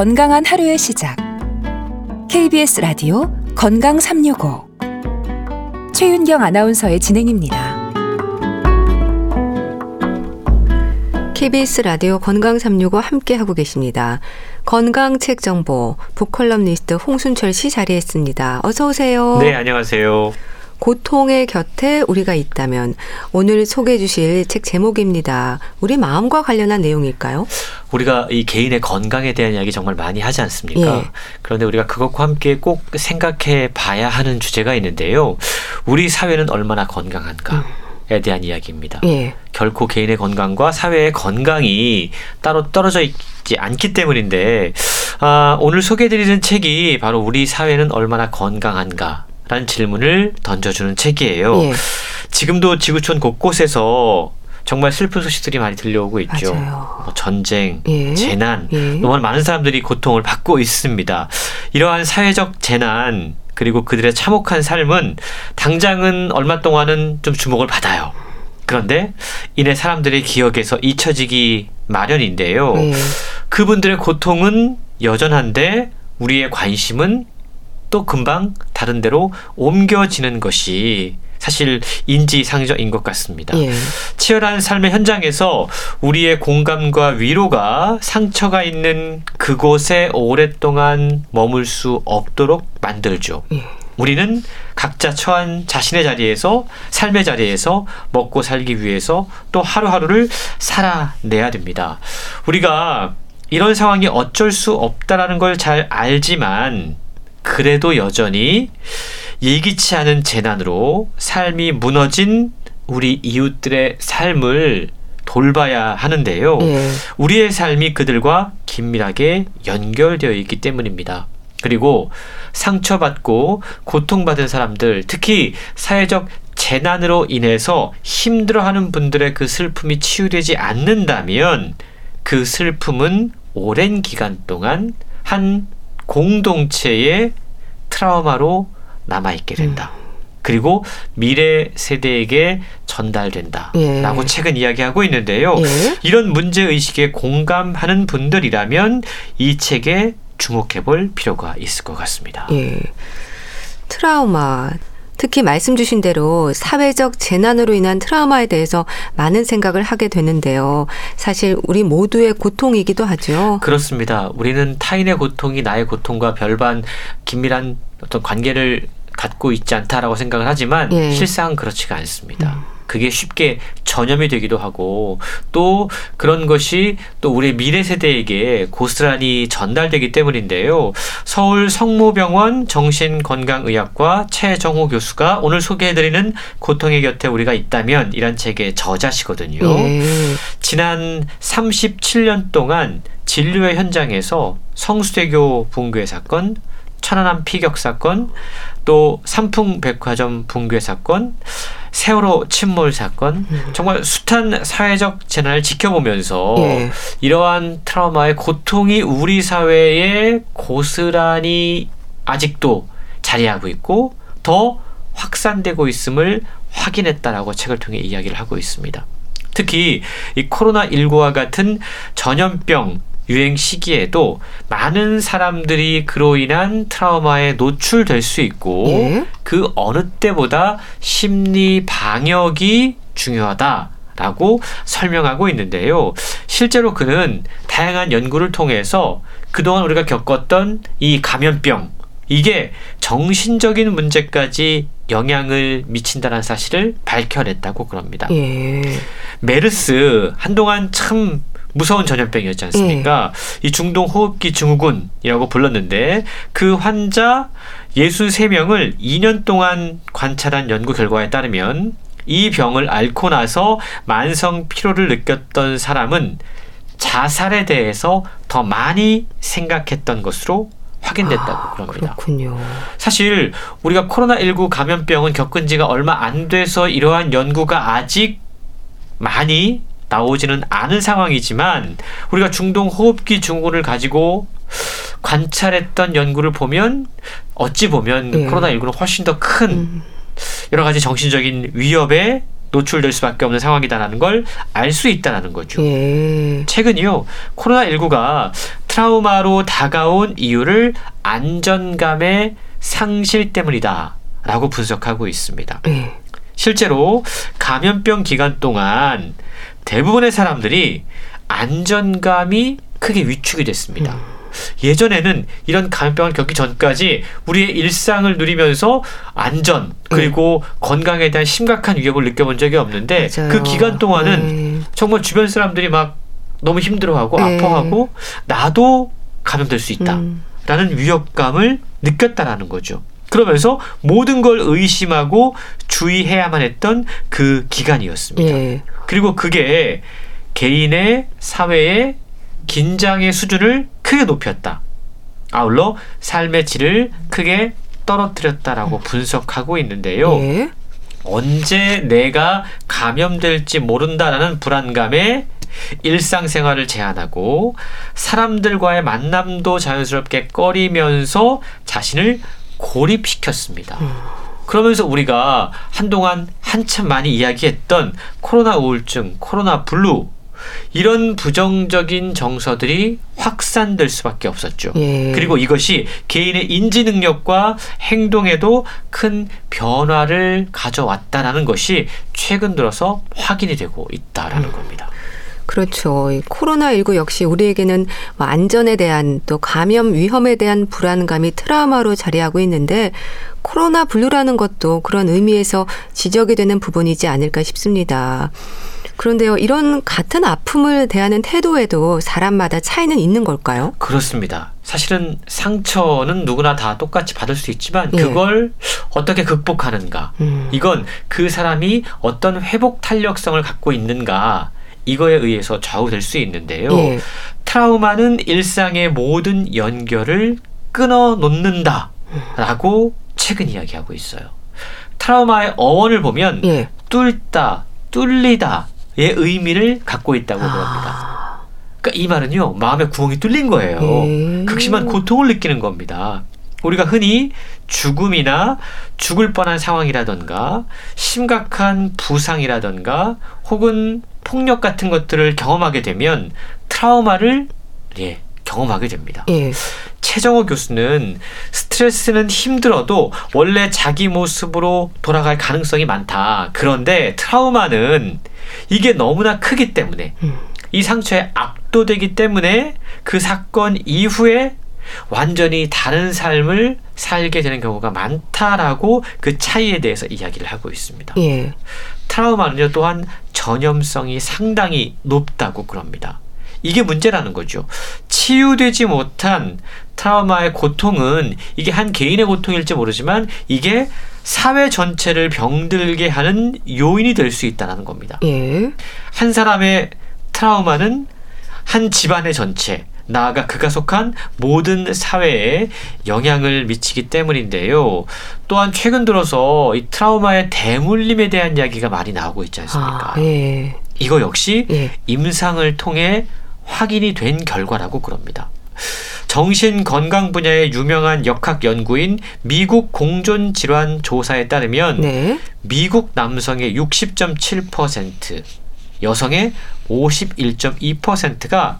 건강한 하루의 시작. KBS 라디오 건강 365. 최윤경 아나운서의 진행입니다. KBS 라디오 건강 365 함께 하고 계십니다. 건강 책 정보 북컬럼니스트 홍순철 씨 자리했습니다. 어서 오세요. 네, 안녕하세요. 고통의 곁에 우리가 있다면 오늘 소개해 주실 책 제목입니다. 우리 마음과 관련한 내용일까요? 우리가 이 개인의 건강에 대한 이야기 정말 많이 하지 않습니까? 예. 그런데 우리가 그것과 함께 꼭 생각해 봐야 하는 주제가 있는데요. 우리 사회는 얼마나 건강한가? 에 대한 이야기입니다. 예. 결코 개인의 건강과 사회의 건강이 따로 떨어져 있지 않기 때문인데 아, 오늘 소개해드리는 책이 바로 우리 사회는 얼마나 건강한가 라는 질문을 던져주는 책이에요. 예. 지금도 지구촌 곳곳에서 정말 슬픈 소식들이 많이 들려오고 있죠. 뭐 전쟁, 예. 재난, 예. 너무 많은 사람들이 고통을 받고 있습니다. 이러한 사회적 재난 그리고 그들의 참혹한 삶은 당장은 얼마 동안은 좀 주목을 받아요. 그런데 이내 사람들의 기억에서 잊혀지기 마련인데요. 예. 그분들의 고통은 여전한데 우리의 관심은 또 금방 다른 데로 옮겨지는 것이 사실 인지상정인 것 같습니다. 예. 치열한 삶의 현장에서 우리의 공감과 위로가 상처가 있는 그곳에 오랫동안 머물 수 없도록 만들죠. 예. 우리는 각자 처한 자신의 자리에서 삶의 자리에서 먹고 살기 위해서 또 하루하루를 살아내야 됩니다. 우리가 이런 상황이 어쩔 수 없다라는 걸 잘 알지만 그래도 여전히 예기치 않은 재난으로 삶이 무너진 우리 이웃들의 삶을 돌봐야 하는데요. 예. 우리의 삶이 그들과 긴밀하게 연결되어 있기 때문입니다. 그리고 상처받고 고통받은 사람들, 특히 사회적 재난으로 인해서 힘들어하는 분들의 그 슬픔이 치유되지 않는다면 그 슬픔은 오랜 기간 동안 한 공동체의 트라우마로 남아있게 된다. 음. 그리고 미래 세대에게 전달된다. 예. 라고 책은 이야기하고 있는데요. 예. 이런 문제 의식에 공감하는 분들이라면 이 책에 주목해 볼 필요가 있을 것 같습니다. 예. 트라우마. 특히 말씀 주신 대로 사회적 재난으로 인한 트라우마에 대해서 많은 생각을 하게 되는데요. 사실 우리 모두의 고통이기도 하죠. 그렇습니다. 우리는 타인의 고통이 나의 고통과 별반 긴밀한 어떤 관계를 갖고 있지 않다라고 생각을 하지만 예. 실상 그렇지가 않습니다. 음. 그게 쉽게 전염이 되기도 하고 또 그런 것이 또 우리 미래 세대에게 고스란히 전달되기 때문인데요. 서울 성모병원 정신건강의학과 최정호 교수가 오늘 소개해드리는 고통의 곁에 우리가 있다면 이란 책의 저자시거든요. 예. 지난 37년 동안 진료의 현장에서 성수대교 붕괴 사건, 천안함 피격 사건, 또 삼풍백화점 붕괴 사건, 세월호 침몰 사건, 음. 정말 숱한 사회적 재난을 지켜보면서 예. 이러한 트라우마의 고통이 우리 사회에 고스란히 아직도 자리하고 있고 더 확산되고 있음을 확인했다라고 책을 통해 이야기를 하고 있습니다. 특히 이 코로나 19와 같은 전염병 유행 시기에도 많은 사람들이 그로 인한 트라우마에 노출될 수 있고 예? 그 어느 때보다 심리 방역이 중요하다. 라고 설명하고 있는데요. 실제로 그는 다양한 연구를 통해서 그동안 우리가 겪었던 이 감염병, 이게 정신적인 문제까지 영향을 미친다는 사실을 밝혀냈다고 그럽니다. 예. 메르스 한동안 참 무서운 전염병이었지 않습니까? 예. 이 중동 호흡기 증후군이라고 불렀는데 그 환자 63명을 2년 동안 관찰한 연구 결과에 따르면 이 병을 앓고 나서 만성 피로를 느꼈던 사람은 자살에 대해서 더 많이 생각했던 것으로 확인됐다고 아, 그럽니다. 그렇군요. 사실 우리가 코로나19 감염병은 겪은 지가 얼마 안 돼서 이러한 연구가 아직 많이 나오지는 않은 상황이지만 우리가 중동 호흡기 증후군을 가지고 관찰했던 연구를 보면 어찌 보면 예. 코로나19는 훨씬 더큰 음. 여러 가지 정신적인 위협에 노출될 수밖에 없는 상황이다라는 걸 알 수 있다라는 거죠. 예. 최근이요 코로나19가 트라우마로 다가온 이유를 안전감의 상실 때문이다라고 분석하고 있습니다. 예. 실제로 감염병 기간 동안 대부분의 사람들이 안전감이 크게 위축이 됐습니다. 음. 예전에는 이런 감염병을 겪기 전까지 우리의 일상을 누리면서 안전 그리고 네. 건강에 대한 심각한 위협을 느껴본 적이 없는데 그 맞아요. 그 기간 동안은 네. 정말 주변 사람들이 막 너무 힘들어하고 네. 아파하고 나도 감염될 수 있다라는 음. 위협감을 느꼈다라는 거죠. 그러면서 모든 걸 의심하고 주의해야만 했던 그 기간이었습니다. 예. 그리고 그게 개인의 사회의 긴장의 수준을 크게 높였다. 아울러 삶의 질을 크게 떨어뜨렸다라고 음. 분석하고 있는데요. 예. 언제 내가 감염될지 모른다라는 불안감에 일상생활을 제한하고 사람들과의 만남도 자연스럽게 꺼리면서 자신을 고립시켰습니다. 음. 그러면서 우리가 한동안 한참 많이 이야기했던 코로나 우울증, 코로나 블루 이런 부정적인 정서들이 확산될 수밖에 없었죠. 예. 그리고 이것이 개인의 인지 능력과 행동에도 큰 변화를 가져왔다라는 것이 최근 들어서 확인이 되고 있다라는 음. 겁니다. 그렇죠. 코로나19 역시 우리에게는 뭐 안전에 대한 또 감염 위험에 대한 불안감이 트라우마로 자리하고 있는데 코로나 분류라는 것도 그런 의미에서 지적이 되는 부분이지 않을까 싶습니다. 그런데요, 이런 같은 아픔을 대하는 태도에도 사람마다 차이는 있는 걸까요? 그렇습니다. 사실은 상처는 누구나 다 똑같이 받을 수 있지만 예. 그걸 어떻게 극복하는가. 음. 이건 그 사람이 어떤 회복 탄력성을 갖고 있는가. 이거에 의해서 좌우될 수 있는데요. 예. 트라우마는 일상의 모든 연결을 끊어 놓는다. 라고 최근 이야기하고 있어요. 트라우마의 어원을 보면 예. 뚫다, 뚫리다, 의 의미를 갖고 있다고 그럽니다. 그러니까 이 말은요 마음의 구멍이 뚫린 거예요. 음. 극심한 고통을 느끼는 겁니다. 우리가 흔히 죽음이나 죽을 뻔한 상황이라던가 심각한 부상이라던가 혹은 폭력 같은 것들을 경험하게 되면 트라우마를 예, 경험하게 됩니다. 예. 최정호 교수는 스트레스는 힘들어도 원래 자기 모습으로 돌아갈 가능성이 많다. 그런데 트라우마는 이게 너무나 크기 때문에 음. 이 상처에 압도되기 때문에 그 사건 이후에 완전히 다른 삶을 살게 되는 경우가 많다라고 그 차이에 대해서 이야기를 하고 있습니다. 예. 트라우마는요 또한 전염성이 상당히 높다고 그럽니다. 이게 문제라는 거죠. 치유되지 못한 트라우마의 고통은 이게 한 개인의 고통일지 모르지만 이게 사회 전체를 병들게 하는 요인이 될 수 있다는 겁니다. 예. 한 사람의 트라우마는 한 집안의 전체, 나아가 그가 속한 모든 사회에 영향을 미치기 때문인데요. 또한 최근 들어서 이 트라우마의 대물림에 대한 이야기가 많이 나오고 있지 않습니까? 아, 예. 이거 역시 예. 임상을 통해 확인이 된 결과라고 그럽니다. 정신 건강 분야의 유명한 역학 연구인 미국 공존 질환 조사에 따르면 네. 미국 남성의 60.7%, 여성의 51.2%가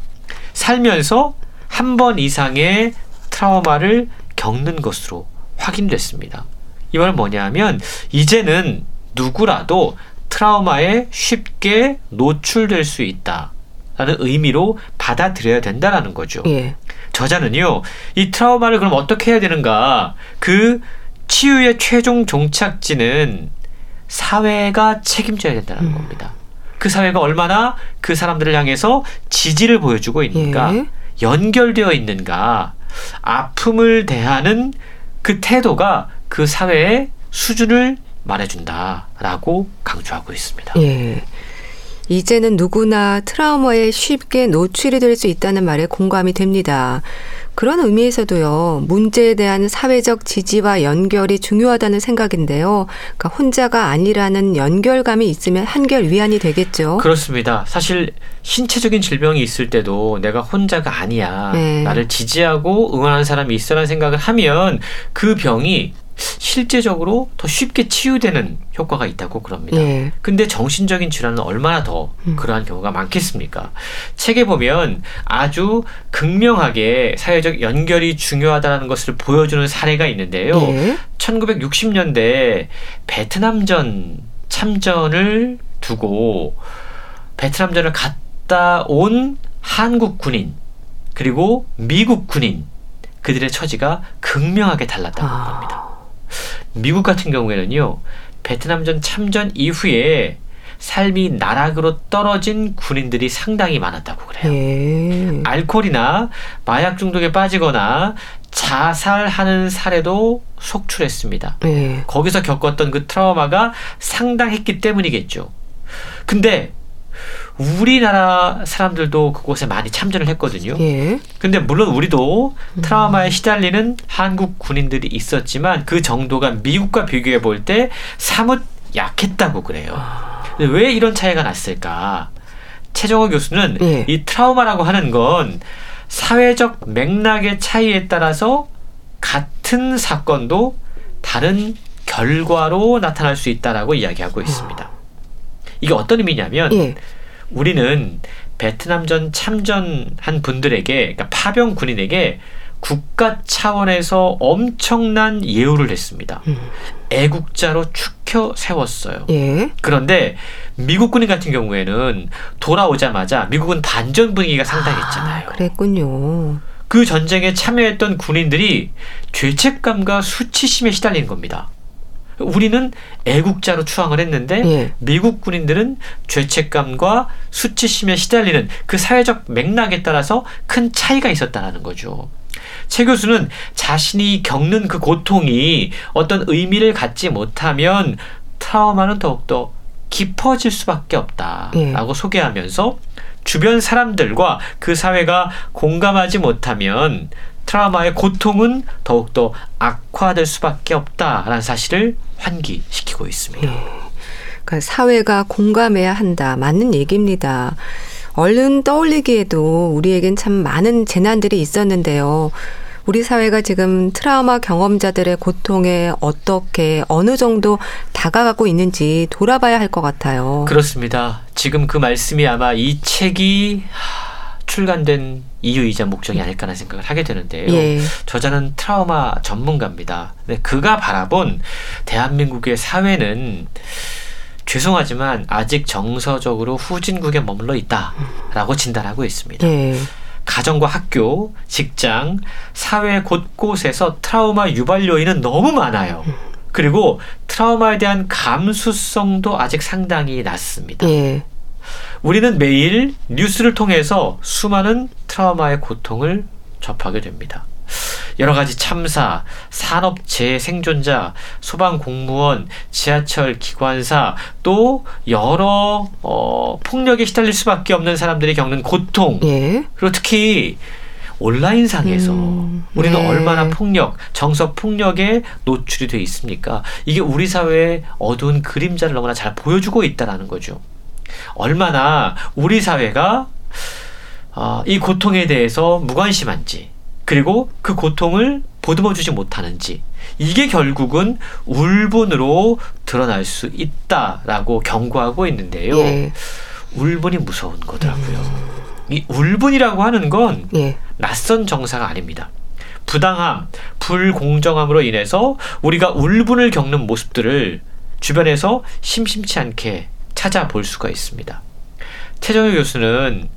살면서 한 번 이상의 트라우마를 겪는 것으로 확인됐습니다. 이 말은 뭐냐면 이제는 누구라도 트라우마에 쉽게 노출될 수 있다. 라는 의미로 받아들여야 된다라는 거죠. 예. 저자는요, 이 트라우마를 그럼 어떻게 해야 되는가? 그 치유의 최종 종착지는 사회가 책임져야 된다는 음. 겁니다. 그 사회가 얼마나 그 사람들을 향해서 지지를 보여주고 있는가, 예. 연결되어 있는가, 아픔을 대하는 그 태도가 그 사회의 수준을 말해준다라고 강조하고 있습니다. 예. 이제는 누구나 트라우마에 쉽게 노출이 될 수 있다는 말에 공감이 됩니다. 그런 의미에서도요, 문제에 대한 사회적 지지와 연결이 중요하다는 생각인데요. 그러니까 혼자가 아니라는 연결감이 있으면 한결 위안이 되겠죠. 그렇습니다. 사실 신체적인 질병이 있을 때도 내가 혼자가 아니야. 네. 나를 지지하고 응원하는 사람이 있어라는 생각을 하면 그 병이 실제적으로 더 쉽게 치유되는 효과가 있다고 그럽니다. 네. 근데 정신적인 질환은 얼마나 더 음. 그러한 경우가 많겠습니까? 책에 보면 아주 극명하게 사회적 연결이 중요하다는 것을 보여주는 사례가 있는데요. 네. 1960년대 베트남전 참전을 두고 베트남전을 갔다 온 한국 군인 그리고 미국 군인 그들의 처지가 극명하게 달랐다고 아. 합니다. 미국 같은 경우에는요, 베트남전 참전 이후에 삶이 나락으로 떨어진 군인들이 상당히 많았다고 그래요. 예. 알코올이나 마약 중독에 빠지거나 자살하는 사례도 속출했습니다. 예. 거기서 겪었던 그 트라우마가 상당했기 때문이겠죠. 근데 우리나라 사람들도 그곳에 많이 참전을 했거든요. 예. 근데 물론 우리도 트라우마에 음. 시달리는 한국 군인들이 있었지만 그 정도가 미국과 비교해 볼 때 사뭇 약했다고 그래요. 아. 왜 이런 차이가 났을까? 최정호 교수는 예. 이 트라우마라고 하는 건 사회적 맥락의 차이에 따라서 같은 사건도 다른 결과로 나타날 수 있다라고 이야기하고 있습니다. 아. 이게 어떤 의미냐면 예. 우리는 베트남전 참전한 분들에게 그러니까 파병 군인에게 국가 차원에서 엄청난 예우를 했습니다. 음. 애국자로 축혀 세웠어요. 예. 그런데 미국 군인 같은 경우에는 돌아오자마자 미국은 반전 분위기가 상당했잖아요. 아, 그랬군요. 그 전쟁에 참여했던 군인들이 죄책감과 수치심에 시달리는 겁니다. 우리는 애국자로 추앙을 했는데 예. 미국 군인들은 죄책감과 수치심에 시달리는 그 사회적 맥락에 따라서 큰 차이가 있었다는 거죠. 최 교수는 자신이 겪는 그 고통이 어떤 의미를 갖지 못하면 트라우마는 더욱더 깊어질 수밖에 없다라고 예. 소개하면서 주변 사람들과 그 사회가 공감하지 못하면 트라우마의 고통은 더욱더 악화될 수밖에 없다라는 사실을 환기시키고 있습니다. 네. 그러니까 사회가 공감해야 한다. 맞는 얘기입니다. 얼른 떠올리기에도 우리에겐 참 많은 재난들이 있었는데요. 우리 사회가 지금 트라우마 경험자들의 고통에 어떻게 어느 정도 다가가고 있는지 돌아봐야 할 것 같아요. 그렇습니다. 지금 그 말씀이 아마 이 책이 출간된 이유이자 목적이 아닐까라는 생각을 하게 되는데요. 예. 저자는 트라우마 전문가입니다. 근데 그가 바라본 대한민국의 사회는 죄송하지만 아직 정서적으로 후진국에 머물러 있다라고 진단하고 있습니다. 예. 가정과 학교, 직장, 사회 곳곳에서 트라우마 유발 요인은 너무 많아요. 그리고 트라우마에 대한 감수성도 아직 상당히 낮습니다. 예. 우리는 매일 뉴스를 통해서 수많은 트라우마의 고통을 접하게 됩니다. 여러 가지 참사, 산업재해 생존자, 소방 공무원, 지하철 기관사, 또 여러 어, 폭력에 시달릴 수밖에 없는 사람들이 겪는 고통, 예. 그리고 특히 온라인상에서 음, 우리는 네. 얼마나 폭력, 정서 폭력에 노출이 돼 있습니까? 이게 우리 사회의 어두운 그림자를 너무나 잘 보여주고 있다라는 거죠. 얼마나 우리 사회가 어, 이 고통에 대해서 무관심한지 그리고 그 고통을 보듬어 주지 못하는지 이게 결국은 울분으로 드러날 수 있다라고 경고하고 있는데요. 예. 울분이 무서운 거더라고요. 음. 이 울분이라고 하는 건 예. 낯선 정사가 아닙니다. 부당함, 불공정함으로 인해서 우리가 울분을 겪는 모습들을 주변에서 심심치 않게 찾아볼 수가 있습니다. 최정효 교수는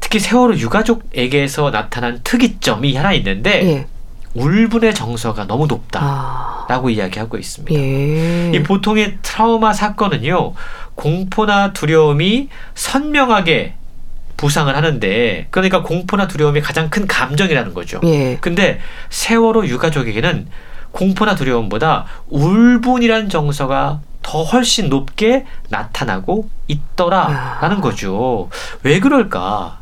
특히 세월호 유가족에게서 나타난 특이점이 하나 있는데 예. 울분의 정서가 너무 높다라고 아. 이야기하고 있습니다. 예. 이 보통의 트라우마 사건은요 공포나 두려움이 선명하게 부상을 하는데 그러니까 공포나 두려움이 가장 큰 감정이라는 거죠. 예. 근데 세월호 유가족에게는 공포나 두려움보다 울분이란 정서가 더 훨씬 높게 나타나고 있더라라는 거죠. 왜 그럴까?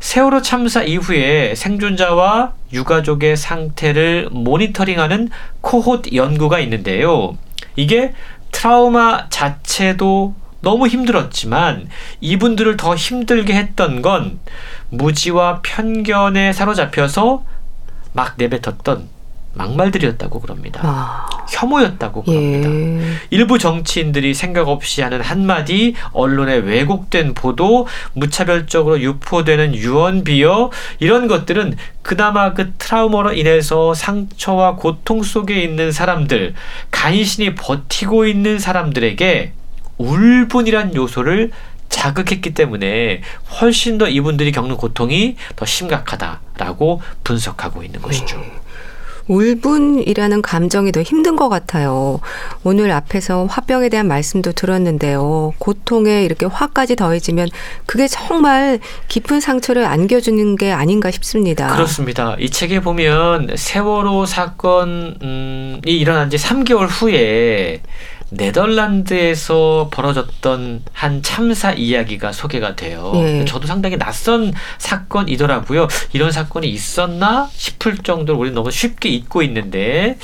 세월호 참사 이후에 생존자와 유가족의 상태를 모니터링하는 코호트 연구가 있는데요. 이게 트라우마 자체도 너무 힘들었지만 이분들을 더 힘들게 했던 건 무지와 편견에 사로잡혀서 막 내뱉었던 막말들이었다고 그럽니다. 아. 혐오였다고 그럽니다. 예. 일부 정치인들이 생각 없이 하는 한마디, 언론의 왜곡된 보도, 무차별적으로 유포되는 유언 비어 이런 것들은 그나마 그 트라우마로 인해서 상처와 고통 속에 있는 사람들, 간신히 버티고 있는 사람들에게 울분이란 요소를 자극했기 때문에 훨씬 더 이분들이 겪는 고통이 더 심각하다라고 분석하고 있는 것이죠. 네. 울분이라는 감정이 더 힘든 것 같아요. 오늘 앞에서 화병에 대한 말씀도 들었는데요. 고통에 이렇게 화까지 더해지면 그게 정말 깊은 상처를 안겨주는 게 아닌가 싶습니다. 그렇습니다. 이 책에 보면 세월호 사건이 일어난 지 3개월 후에 네덜란드에서 벌어졌던 한 참사 이야기가 소개가 돼요. 예. 저도 상당히 낯선 사건이더라고요. 이런 사건이 있었나 싶을 정도로 우리는 너무 쉽게 잊고 있는데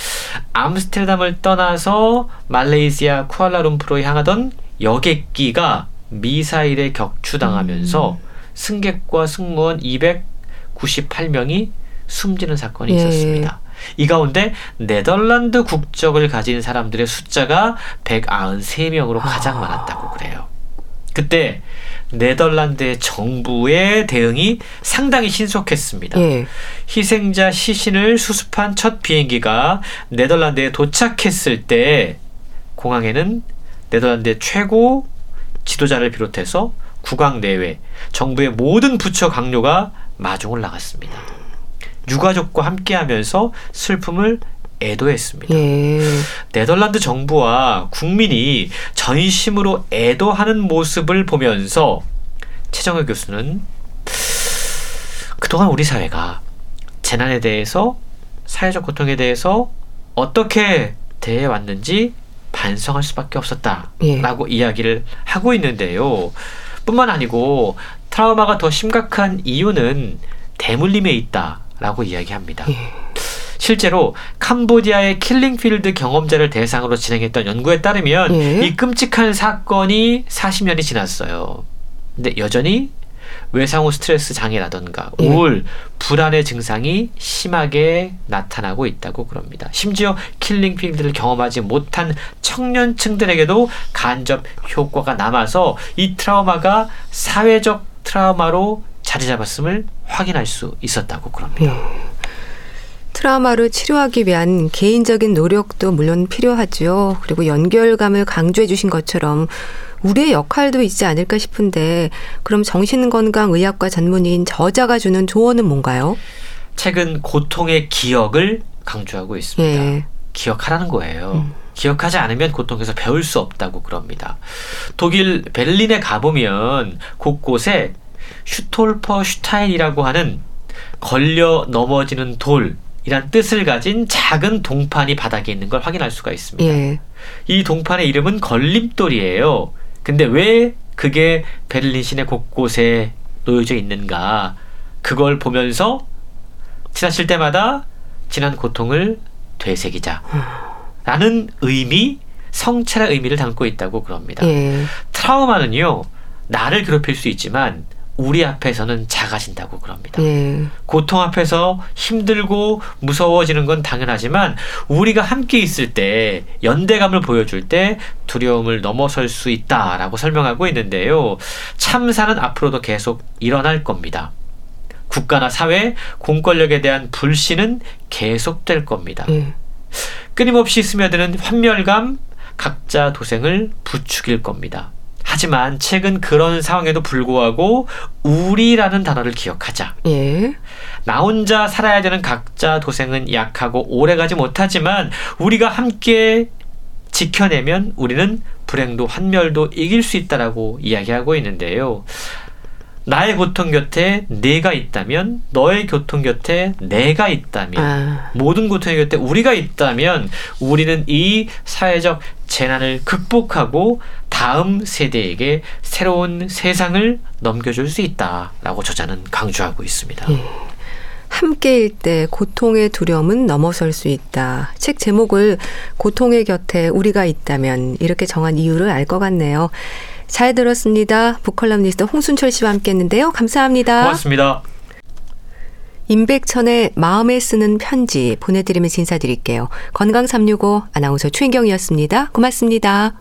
암스테르담을 떠나서 말레이시아 쿠알라룸푸르로 향하던 여객기가 미사일에 격추당하면서 음. 승객과 승무원 298명이 숨지는 사건이 예. 있었습니다. 이 가운데 네덜란드 국적을 가진 사람들의 숫자가 193명으로 가장 아. 많았다고 그래요. 그때 네덜란드의 정부의 대응이 상당히 신속했습니다. 예. 희생자 시신을 수습한 첫 비행기가 네덜란드에 도착했을 때 공항에는 네덜란드의 최고 지도자를 비롯해서 국왕 내외 정부의 모든 부처 강요가 마중을 나갔습니다. 유가족과 함께하면서 슬픔을 애도했습니다. 예. 네덜란드 정부와 국민이 전심으로 애도하는 모습을 보면서 최정일 교수는 그동안 우리 사회가 재난에 대해서 사회적 고통에 대해서 어떻게 대해 왔는지 반성할 수밖에 없었다라고 예. 이야기를 하고 있는데요. 뿐만 아니고 트라우마가 더 심각한 이유는 대물림에 있다. 라고 이야기합니다. 예. 실제로 캄보디아의 킬링필드 경험자를 대상으로 진행했던 연구에 따르면 예. 이 끔찍한 사건이 40년이 지났어요. 근데 여전히 외상후 스트레스 장애라던가 예. 우울, 불안의 증상이 심하게 나타나고 있다고 그럽니다. 심지어 킬링필드를 경험하지 못한 청년층들에게도 간접 효과가 남아서 이 트라우마가 사회적 트라우마로 자리 잡았음을 확인할 수 있었다고 그럽니다. 예. 트라우마를 치료하기 위한 개인적인 노력도 물론 필요하죠. 그리고 연결감을 강조해 주신 것처럼 우리의 역할도 있지 않을까 싶은데 그럼 정신건강의학과 전문의인 저자가 주는 조언은 뭔가요? 책은 고통의 기억을 강조하고 있습니다. 예. 기억하라는 거예요. 음. 기억하지 않으면 고통에서 배울 수 없다고 그럽니다. 독일 베를린에 가보면 곳곳에 슈톨퍼 슈타인이라고 하는 걸려 넘어지는 돌 이란 뜻을 가진 작은 동판이 바닥에 있는 걸 확인할 수가 있습니다. 예. 이 동판의 이름은 걸림돌이에요. 근데 왜 그게 베를린 시내 곳곳에 놓여져 있는가? 그걸 보면서 지나칠 때마다 지난 고통을 되새기자. 라는 의미, 성찰의 의미를 담고 있다고 그럽니다. 예. 트라우마는요, 나를 괴롭힐 수 있지만 우리 앞에서는 작아진다고 그럽니다. 예. 고통 앞에서 힘들고 무서워지는 건 당연하지만 우리가 함께 있을 때 연대감을 보여줄 때 두려움을 넘어설 수 있다라고 설명하고 있는데요. 참사는 앞으로도 계속 일어날 겁니다. 국가나 사회, 공권력에 대한 불신은 계속될 겁니다. 예. 끊임없이 스며드는 환멸감, 각자 도생을 부추길 겁니다. 하지만 최근 그런 상황에도 불구하고 우리라는 단어를 기억하자. 예. 나 혼자 살아야 되는 각자 도생은 약하고 오래가지 못하지만 우리가 함께 지켜내면 우리는 불행도 환멸도 이길 수 있다라고 이야기하고 있는데요. 나의 고통 곁에 내가 있다면 너의 고통 곁에 내가 있다면 아. 모든 고통 곁에 우리가 있다면 우리는 이 사회적 재난을 극복하고 다음 세대에게 새로운 세상을 넘겨줄 수 있다라고 저자는 강조하고 있습니다. 예. 함께일 때 고통의 두려움은 넘어설 수 있다. 책 제목을 고통의 곁에 우리가 있다면 이렇게 정한 이유를 알 것 같네요. 잘 들었습니다. 북컬럼니스트 홍순철 씨와 함께 했는데요. 감사합니다. 고맙습니다. 임백천의 마음에 쓰는 편지 보내드리면서 인사드릴게요. 건강365 아나운서 최인경이었습니다. 고맙습니다.